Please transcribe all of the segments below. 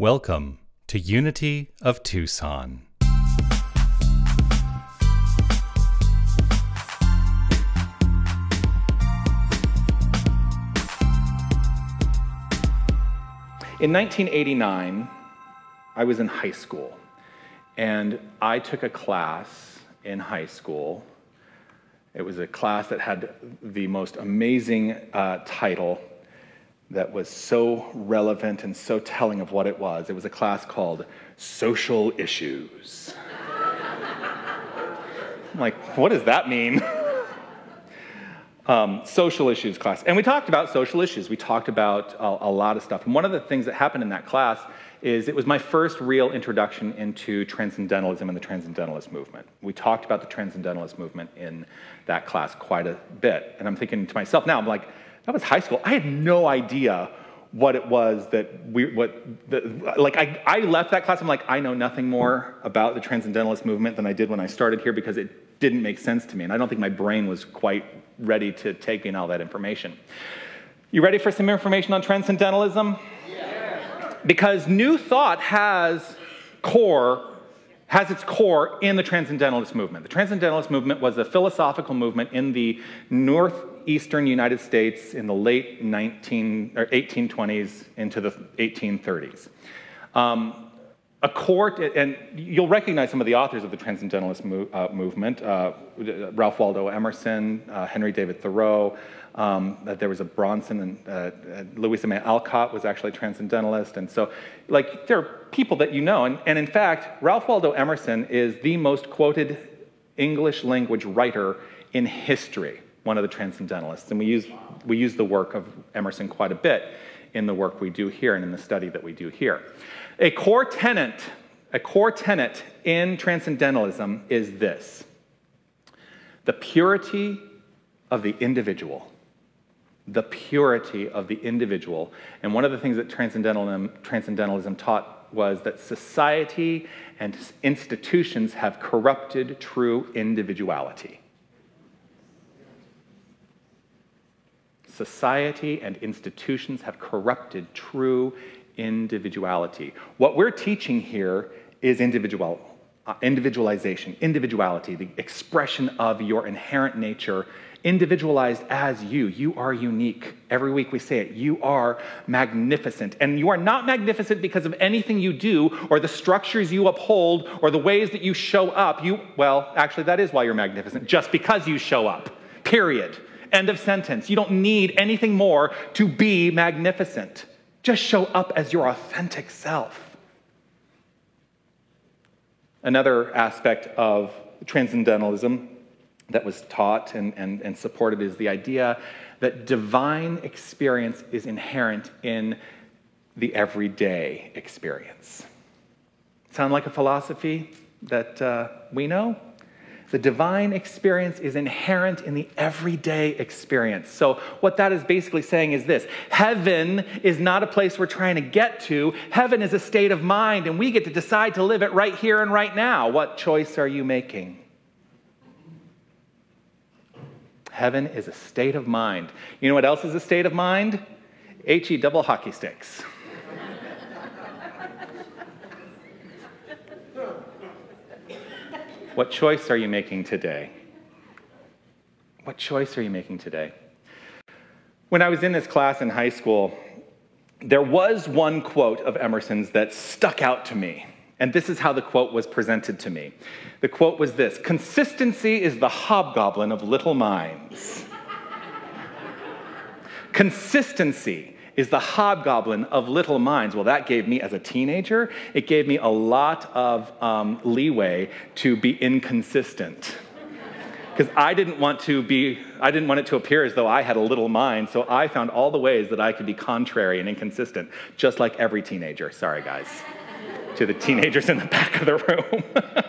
Welcome to Unity of Tucson. In 1989, I was in high school, and I took a class in high school. It was a class that had the most amazing uh, title that was so relevant and so telling of what it was. It was a class called Social Issues. I'm like, what does that mean? um, social issues class. And we talked about social issues. We talked about a, a, lot of stuff. And one of the things that happened in that class is it was my first real introduction into transcendentalism and the transcendentalist movement. We talked about the transcendentalist movement in that class quite a bit. And I'm thinking to myself now, I'm like, that was high school. I had no idea what it was that we, what, the, like, I, I left that class, I'm like, I know nothing more about the transcendentalist movement than I did when I started here because it didn't make sense to me. And I don't think my brain was quite ready to take in all that information. You ready for some information on transcendentalism? Yeah. Because New Thought has core has its core in the transcendentalist movement. The transcendentalist movement was a philosophical movement in the northeastern United States in the late 19 or 1820s into the 1830s. Um, a court, and you'll recognize some of the authors of the Transcendentalist uh, movement uh, Ralph Waldo Emerson, uh, Henry David Thoreau. Um, there was a Bronson, and uh, uh, Louisa May Alcott was actually a Transcendentalist. And so, like, there are people that you know. And, and in fact, Ralph Waldo Emerson is the most quoted English language writer in history, one of the Transcendentalists. And we use, we use the work of Emerson quite a bit in the work we do here and in the study that we do here. A core tenet, a core tenet in transcendentalism is this the purity of the individual. The purity of the individual. And one of the things that transcendentalism, transcendentalism taught was that society and institutions have corrupted true individuality. Society and institutions have corrupted true individuality. What we're teaching here is individual, uh, individualization, individuality, the expression of your inherent nature, individualized as you. You are unique. Every week we say it. You are magnificent. And you are not magnificent because of anything you do or the structures you uphold or the ways that you show up. You, well, actually, that is why you're magnificent, just because you show up. Period. End of sentence. You don't need anything more to be magnificent. Just show up as your authentic self. Another aspect of transcendentalism that was taught and, and, and supported is the idea that divine experience is inherent in the everyday experience. Sound like a philosophy that uh, we know? The divine experience is inherent in the everyday experience. So, what that is basically saying is this Heaven is not a place we're trying to get to. Heaven is a state of mind, and we get to decide to live it right here and right now. What choice are you making? Heaven is a state of mind. You know what else is a state of mind? HE double hockey sticks. What choice are you making today? What choice are you making today? When I was in this class in high school, there was one quote of Emerson's that stuck out to me. And this is how the quote was presented to me. The quote was this Consistency is the hobgoblin of little minds. Consistency is the hobgoblin of little minds. Well, that gave me, as a teenager, it gave me a lot of um, leeway to be inconsistent. Because I didn't want to be, I didn't want it to appear as though I had a little mind, so I found all the ways that I could be contrary and inconsistent, just like every teenager. Sorry, guys, to the teenagers in the back of the room.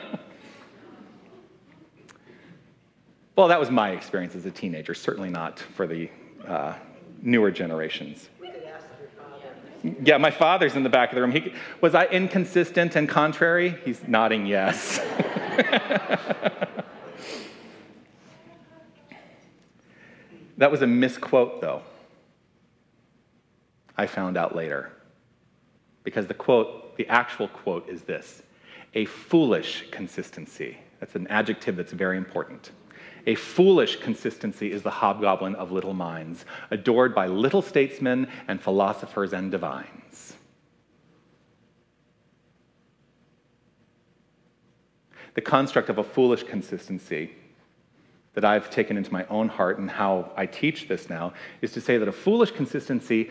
well, that was my experience as a teenager, certainly not for the uh, newer generations. Yeah, my father's in the back of the room. He, was I inconsistent and contrary? He's nodding yes. that was a misquote, though. I found out later. Because the quote, the actual quote is this a foolish consistency. That's an adjective that's very important. A foolish consistency is the hobgoblin of little minds, adored by little statesmen and philosophers and divines. The construct of a foolish consistency that I've taken into my own heart and how I teach this now is to say that a foolish consistency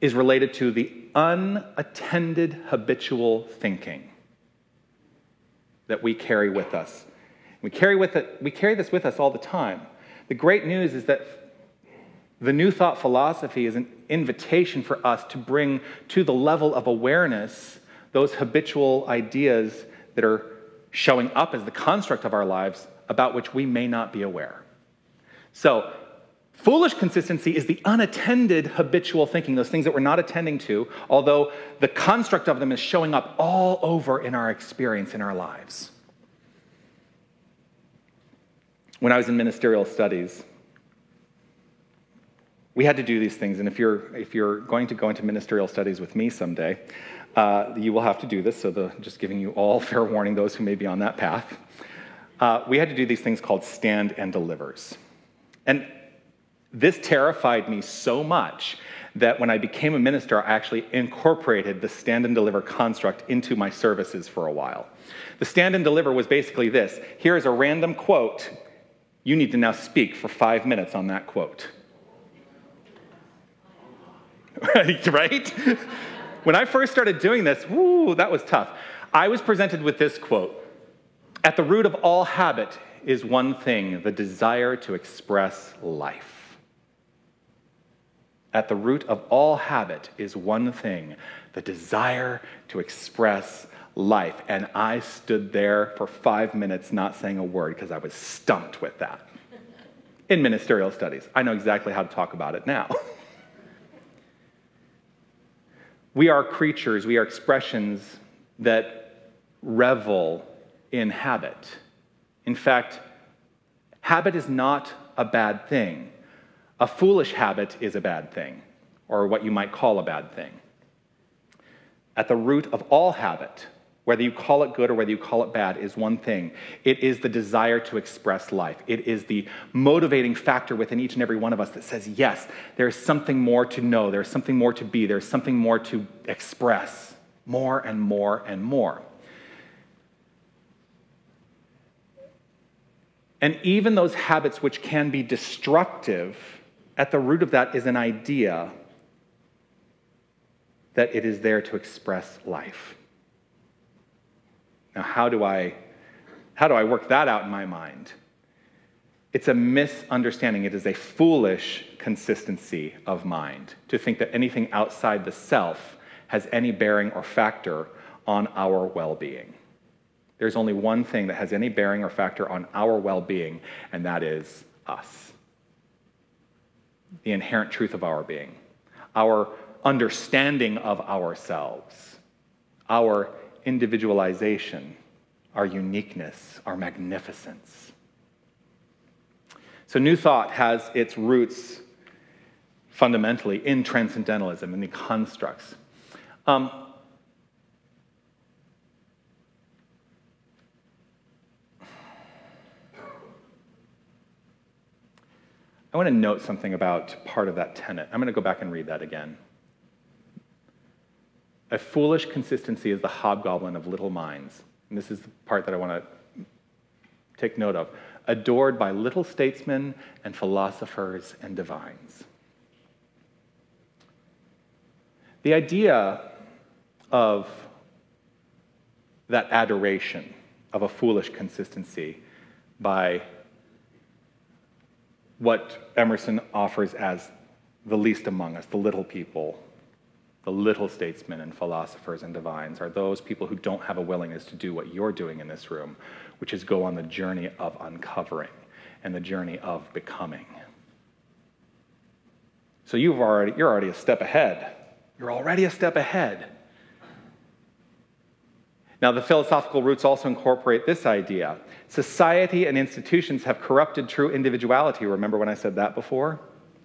is related to the unattended habitual thinking that we carry with us. We carry, with it, we carry this with us all the time. The great news is that the New Thought philosophy is an invitation for us to bring to the level of awareness those habitual ideas that are showing up as the construct of our lives about which we may not be aware. So, Foolish consistency is the unattended habitual thinking, those things that we're not attending to, although the construct of them is showing up all over in our experience in our lives. When I was in ministerial studies, we had to do these things, and if you're, if you're going to go into ministerial studies with me someday, uh, you will have to do this, so the, just giving you all fair warning, those who may be on that path. Uh, we had to do these things called stand and delivers. And this terrified me so much that when I became a minister, I actually incorporated the stand and deliver construct into my services for a while. The stand and deliver was basically this here is a random quote. You need to now speak for five minutes on that quote. right? When I first started doing this, whoo, that was tough. I was presented with this quote At the root of all habit is one thing the desire to express life. At the root of all habit is one thing the desire to express life. And I stood there for five minutes not saying a word because I was stumped with that. In ministerial studies, I know exactly how to talk about it now. we are creatures, we are expressions that revel in habit. In fact, habit is not a bad thing. A foolish habit is a bad thing, or what you might call a bad thing. At the root of all habit, whether you call it good or whether you call it bad, is one thing. It is the desire to express life. It is the motivating factor within each and every one of us that says, yes, there's something more to know, there's something more to be, there's something more to express, more and more and more. And even those habits which can be destructive at the root of that is an idea that it is there to express life. Now, how do I, how do I work that out in my mind? It's a misunderstanding. It is a foolish consistency of mind to think that anything outside the self has any bearing or factor on our well being. There's only one thing that has any bearing or factor on our well being, and that is us the inherent truth of our being, our understanding of ourselves, our individualization, our uniqueness, our magnificence. So, New Thought has its roots fundamentally in transcendentalism, in the constructs. Um, I want to note something about part of that tenet. I'm going to go back and read that again. A foolish consistency is the hobgoblin of little minds. And this is the part that I want to take note of. Adored by little statesmen and philosophers and divines. The idea of that adoration of a foolish consistency by what Emerson offers as the least among us, the little people, the little statesmen and philosophers and divines, are those people who don't have a willingness to do what you're doing in this room, which is go on the journey of uncovering and the journey of becoming. So you've already, you're already a step ahead. You're already a step ahead. Now, the philosophical roots also incorporate this idea Society and institutions have corrupted true individuality. Remember when I said that before?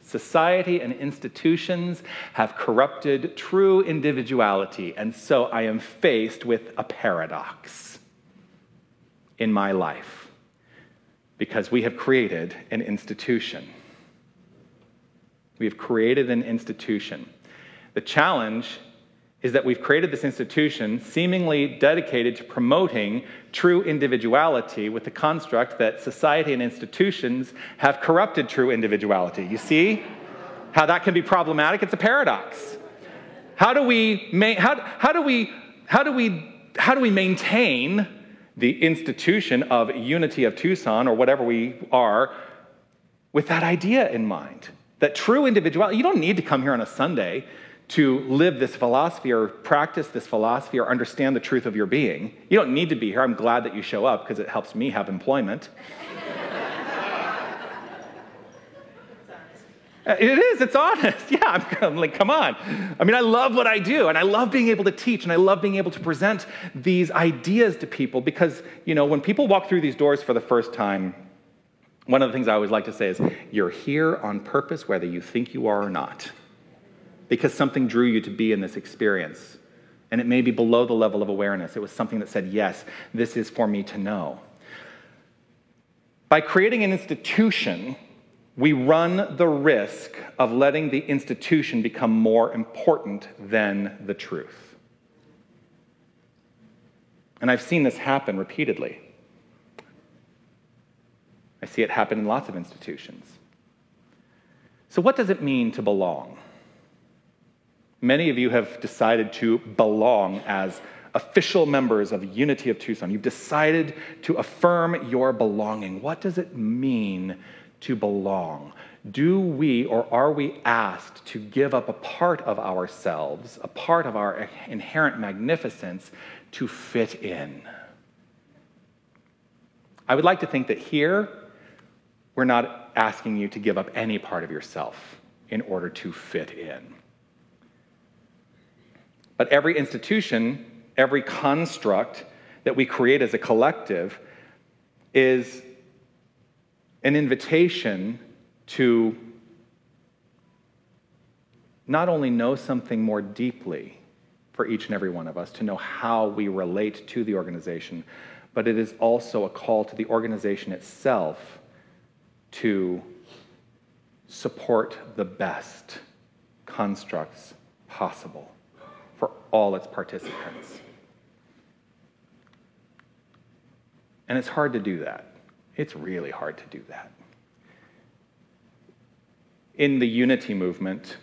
Society and institutions have corrupted true individuality, and so I am faced with a paradox in my life because we have created an institution. We have created an institution. The challenge is that we've created this institution seemingly dedicated to promoting true individuality with the construct that society and institutions have corrupted true individuality. You see how that can be problematic? It's a paradox. How do we, ma- how, how do we, how do we, how do we maintain the institution of unity of Tucson or whatever we are with that idea in mind? That true individuality, you don't need to come here on a Sunday to live this philosophy or practice this philosophy or understand the truth of your being. You don't need to be here. I'm glad that you show up because it helps me have employment. it is, it's honest. Yeah, I'm, I'm, like, come on. I mean, I love what I do, and I love being able to teach, and I love being able to present these ideas to people because, you know, when people walk through these doors for the first time, one of the things I always like to say is, you're here on purpose whether you think you are or not because something drew you to be in this experience. And it may be below the level of awareness. It was something that said, yes, this is for me to know. By creating an institution, we run the risk of letting the institution become more important than the truth. And I've seen this happen repeatedly. I see it happen in lots of institutions. So, what does it mean to belong? Many of you have decided to belong as official members of Unity of Tucson. You've decided to affirm your belonging. What does it mean to belong? Do we or are we asked to give up a part of ourselves, a part of our inherent magnificence, to fit in? I would like to think that here, we're not asking you to give up any part of yourself in order to fit in. But every institution, every construct that we create as a collective is an invitation to not only know something more deeply for each and every one of us, to know how we relate to the organization, but it is also a call to the organization itself to support the best constructs possible all its participants. And it's hard to do that. It's really hard to do that. In the unity movement,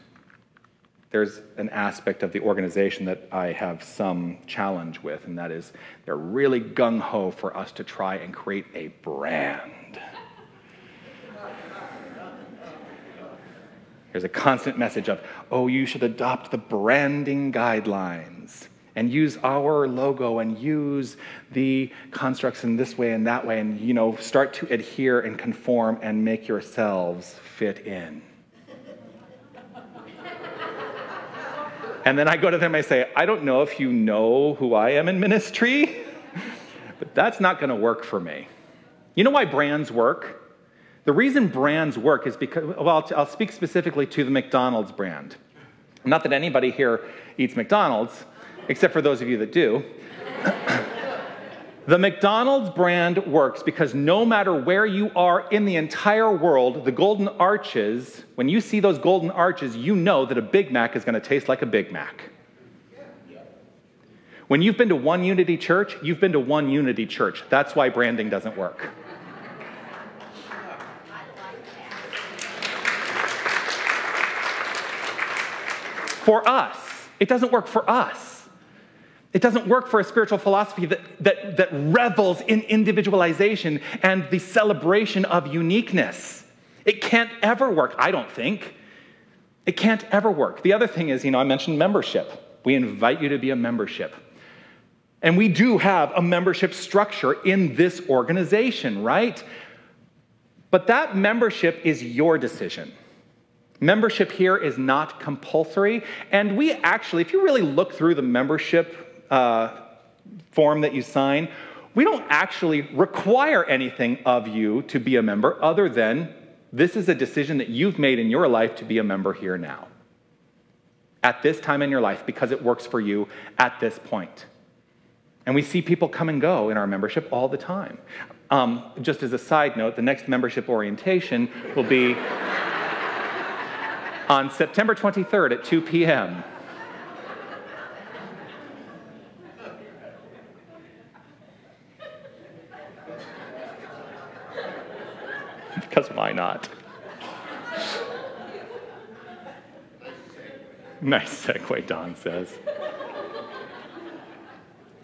there's an aspect of the organization that I have some challenge with, and that is they're really gung ho for us to try and create a brand. There's a constant message of, oh, you should adopt the branding guidelines and use our logo and use the constructs in this way and that way and you know start to adhere and conform and make yourselves fit in. And then i go to them and i say i don't know if you know who i am in ministry but that's not going to work for me. You know why brands work the reason brands work is because, well, I'll speak specifically to the McDonald's brand. Not that anybody here eats McDonald's, except for those of you that do. the McDonald's brand works because no matter where you are in the entire world, the golden arches, when you see those golden arches, you know that a Big Mac is going to taste like a Big Mac. When you've been to one unity church, you've been to one unity church. That's why branding doesn't work. For us. It doesn't work for us. It doesn't work for a spiritual philosophy that, that, that revels in individualization and the celebration of uniqueness. It can't ever work, I don't think. It can't ever work. The other thing is, you know, I mentioned membership. We invite you to be a membership. And we do have a membership structure in this organization, right? But that membership is your decision. Membership here is not compulsory, and we actually, if you really look through the membership uh, form that you sign, we don't actually require anything of you to be a member other than This is a decision that you've made in your life to be a member here now. At this time in your life, because it works for you at this point. And we see people come and go in our membership all the time. Um, just as a side note, the next membership orientation will be on September 23rd at 2 p.m. because why not? nice segue, Don says.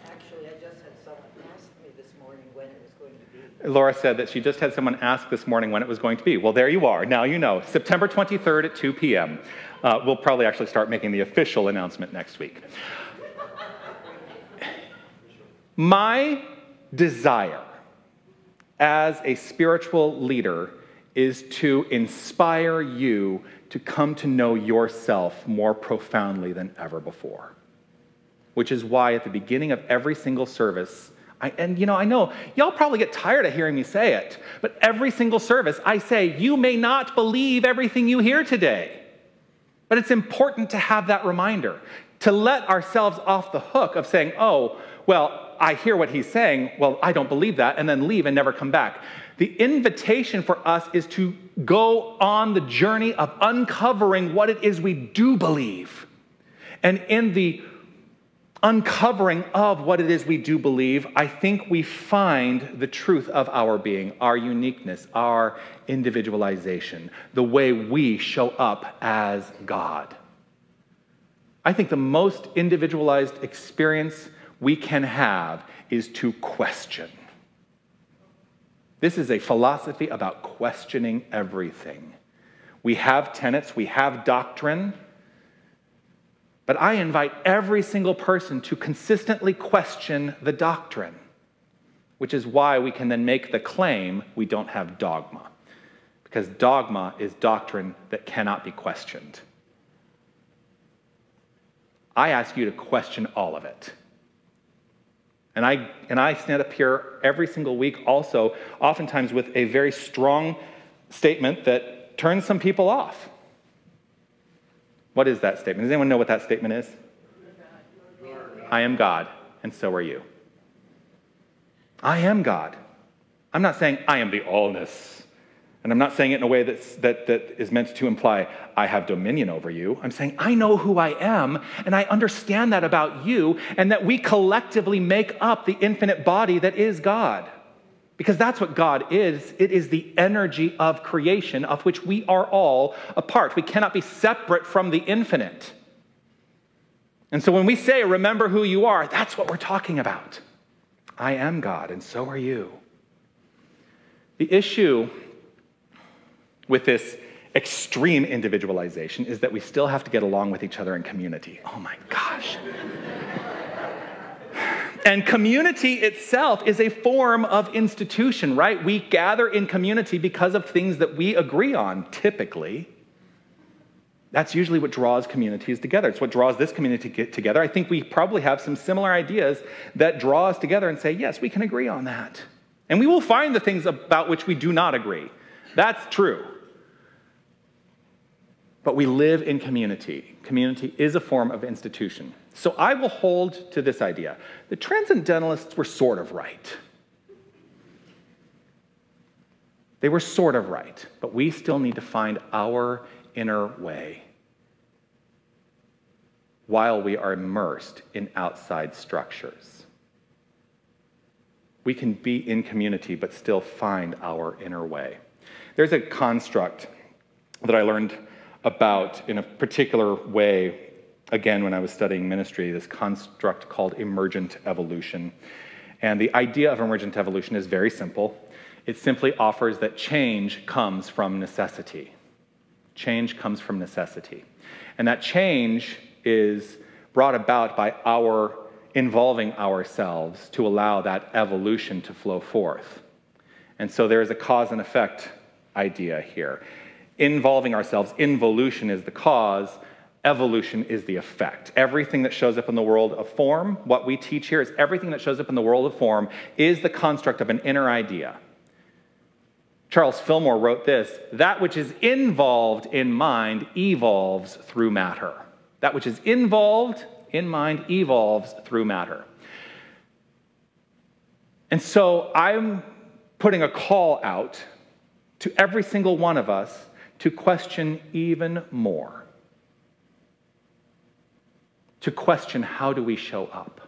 Actually, I just had someone ask me this morning when it was going to be. Laura said that she just had someone ask this morning when it was going to be. Well, there you are. Now you know. September 23rd at 2 p.m. Uh, we'll probably actually start making the official announcement next week. My desire as a spiritual leader is to inspire you to come to know yourself more profoundly than ever before. Which is why at the beginning of every single service, I, and you know, I know y'all probably get tired of hearing me say it, but every single service I say, you may not believe everything you hear today. But it's important to have that reminder, to let ourselves off the hook of saying, oh, well, I hear what he's saying, well, I don't believe that, and then leave and never come back. The invitation for us is to go on the journey of uncovering what it is we do believe. And in the uncovering of what it is we do believe, I think we find the truth of our being, our uniqueness, our individualization, the way we show up as God. I think the most individualized experience we can have is to question. This is a philosophy about questioning everything. We have tenets, we have doctrine, but I invite every single person to consistently question the doctrine, which is why we can then make the claim we don't have dogma. Because dogma is doctrine that cannot be questioned. I ask you to question all of it. And I, and I stand up here every single week, also, oftentimes with a very strong statement that turns some people off. What is that statement? Does anyone know what that statement is? I am God, and so are you. I am God. I'm not saying I am the allness. And I'm not saying it in a way that's, that, that is meant to imply I have dominion over you. I'm saying I know who I am and I understand that about you and that we collectively make up the infinite body that is God. Because that's what God is. It is the energy of creation of which we are all a part. We cannot be separate from the infinite. And so when we say, remember who you are, that's what we're talking about. I am God, and so are you. The issue with this extreme individualization is that we still have to get along with each other in community. Oh my gosh. And community itself is a form of institution, right? We gather in community because of things that we agree on, typically. That's usually what draws communities together. It's what draws this community together. I think we probably have some similar ideas that draw us together and say, yes, we can agree on that. And we will find the things about which we do not agree. That's true. But we live in community. Community is a form of institution. So I will hold to this idea. The transcendentalists were sort of right. They were sort of right, but we still need to find our inner way while we are immersed in outside structures. We can be in community but still find our inner way. There's a construct that I learned about in a particular way, again, when I was studying ministry, this construct called emergent evolution. And the idea of emergent evolution is very simple. It simply offers that change comes from necessity. Change comes from necessity. And that change is brought about by our involving ourselves to allow that evolution to flow forth. And so there is a cause and effect idea here involving ourselves. Involution is the cause, evolution is the effect. Everything that shows up in the world of form, what we teach here is everything that shows up in the world of form is the construct of an inner idea. Charles Fillmore wrote this that which is involved in mind evolves through matter. That which is involved in mind evolves through matter. And so I'm putting a call out to every single one of us to question even more. To question how do we show up?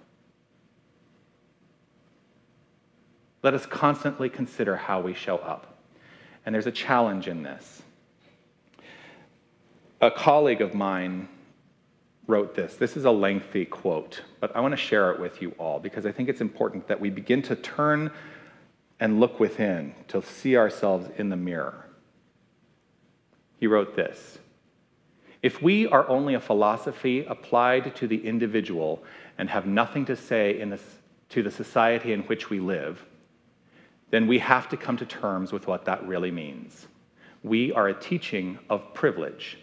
Let us constantly consider how we show up. And there's a challenge in this. A colleague of mine wrote this. This is a lengthy quote, but I want to share it with you all because I think it's important that we begin to turn and look within to see ourselves in the mirror. He wrote this If we are only a philosophy applied to the individual and have nothing to say to the society in which we live, then we have to come to terms with what that really means. We are a teaching of privilege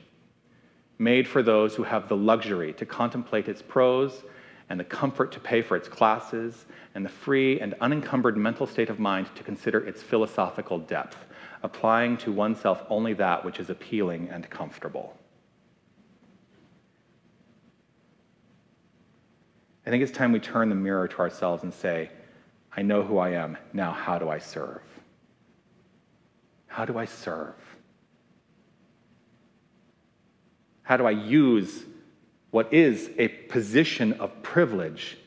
made for those who have the luxury to contemplate its prose and the comfort to pay for its classes and the free and unencumbered mental state of mind to consider its philosophical depth, applying to oneself only that which is appealing and comfortable. I think it's time we turn the mirror to ourselves and say, I know who I am. Now, how do I serve? How do I serve? How do I use what is a position of privilege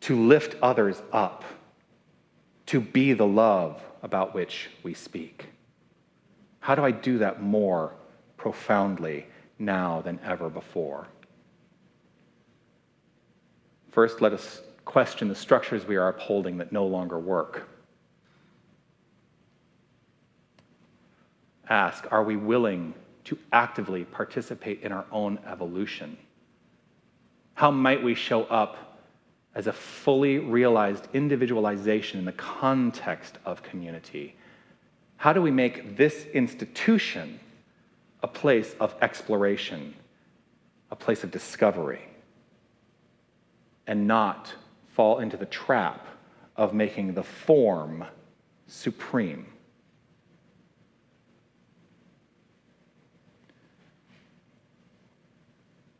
to lift others up, to be the love about which we speak? How do I do that more profoundly now than ever before? First, let us question the structures we are upholding that no longer work. Ask, are we willing to actively participate in our own evolution? How might we show up as a fully realized individualization in the context of community? How do we make this institution a place of exploration, a place of discovery, and not fall into the trap of making the form supreme?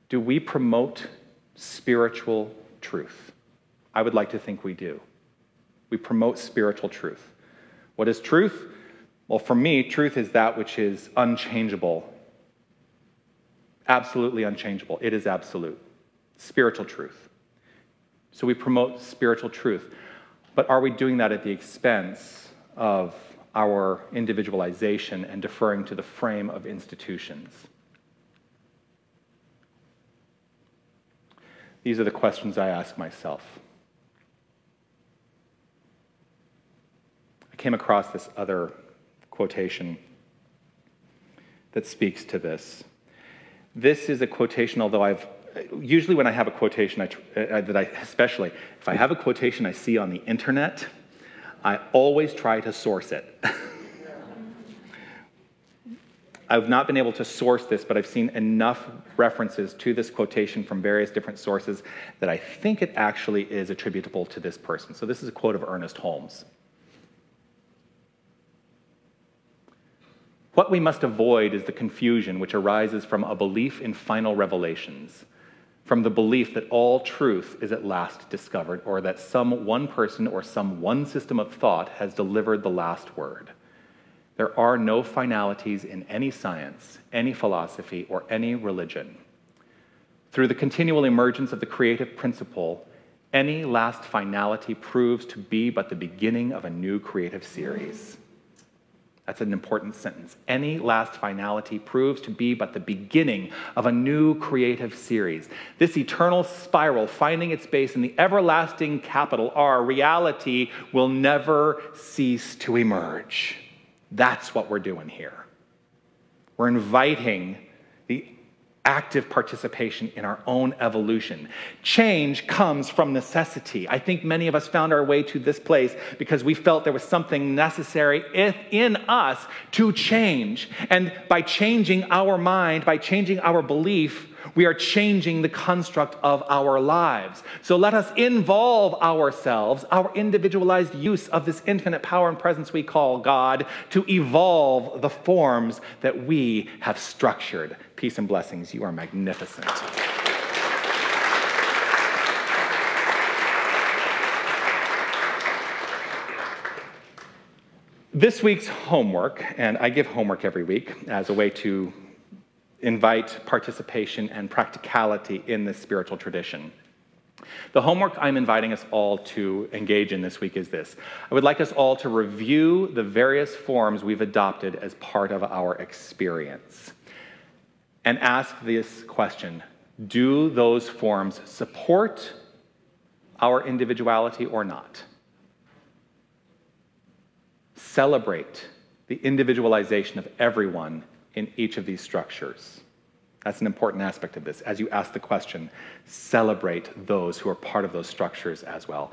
Do we promote spiritual truth? I would like to think we do. We promote spiritual truth. What is truth? Well, for me, truth is that which is unchangeable, absolutely unchangeable. It is absolute. Spiritual truth. So we promote spiritual truth. But are we doing that at the expense of our individualization and deferring to the frame of institutions? These are the questions I ask myself. I came across this other quotation that speaks to this. This is a quotation, although I've usually when I have a quotation, I, uh, that I especially if I have a quotation I see on the internet, I always try to source it. I've not been able to source this, but I've seen enough references to this quotation from various different sources that I think it actually is attributable to this person. So this is a quote of Ernest Holmes. What we must avoid is the confusion which arises from a belief in final revelations, from the belief that all truth is at last discovered, or that some one person or some one system of thought has delivered the last word. There are no finalities in any science, any philosophy, or any religion. Through the continual emergence of the creative principle, any last finality proves to be but the beginning of a new creative series. That's an important sentence. Any last finality proves to be but the beginning of a new creative series. This eternal spiral finding its base in the everlasting capital R, reality will never cease to emerge. That's what we're doing here. We're inviting the active participation in our own evolution. Change comes from necessity. I think many of us found our way to this place because we felt there was something necessary in us to change. And by changing our mind, by changing our belief, We are changing the construct of our lives. So let us involve ourselves, our individualized use of this infinite power and presence we call God, to evolve the forms that we have structured. Peace and blessings. You are magnificent. This week's homework, and I give homework every week as a way to invite participation and practicality in this spiritual tradition. The homework I'm inviting us all to engage in this week is this I would like us all to review the various forms we've adopted as part of our experience and ask this question Do those forms support our individuality or not? Celebrate the individualization of everyone in each of these structures. That's an important aspect of this. As you ask the question, celebrate those who are part of those structures as well.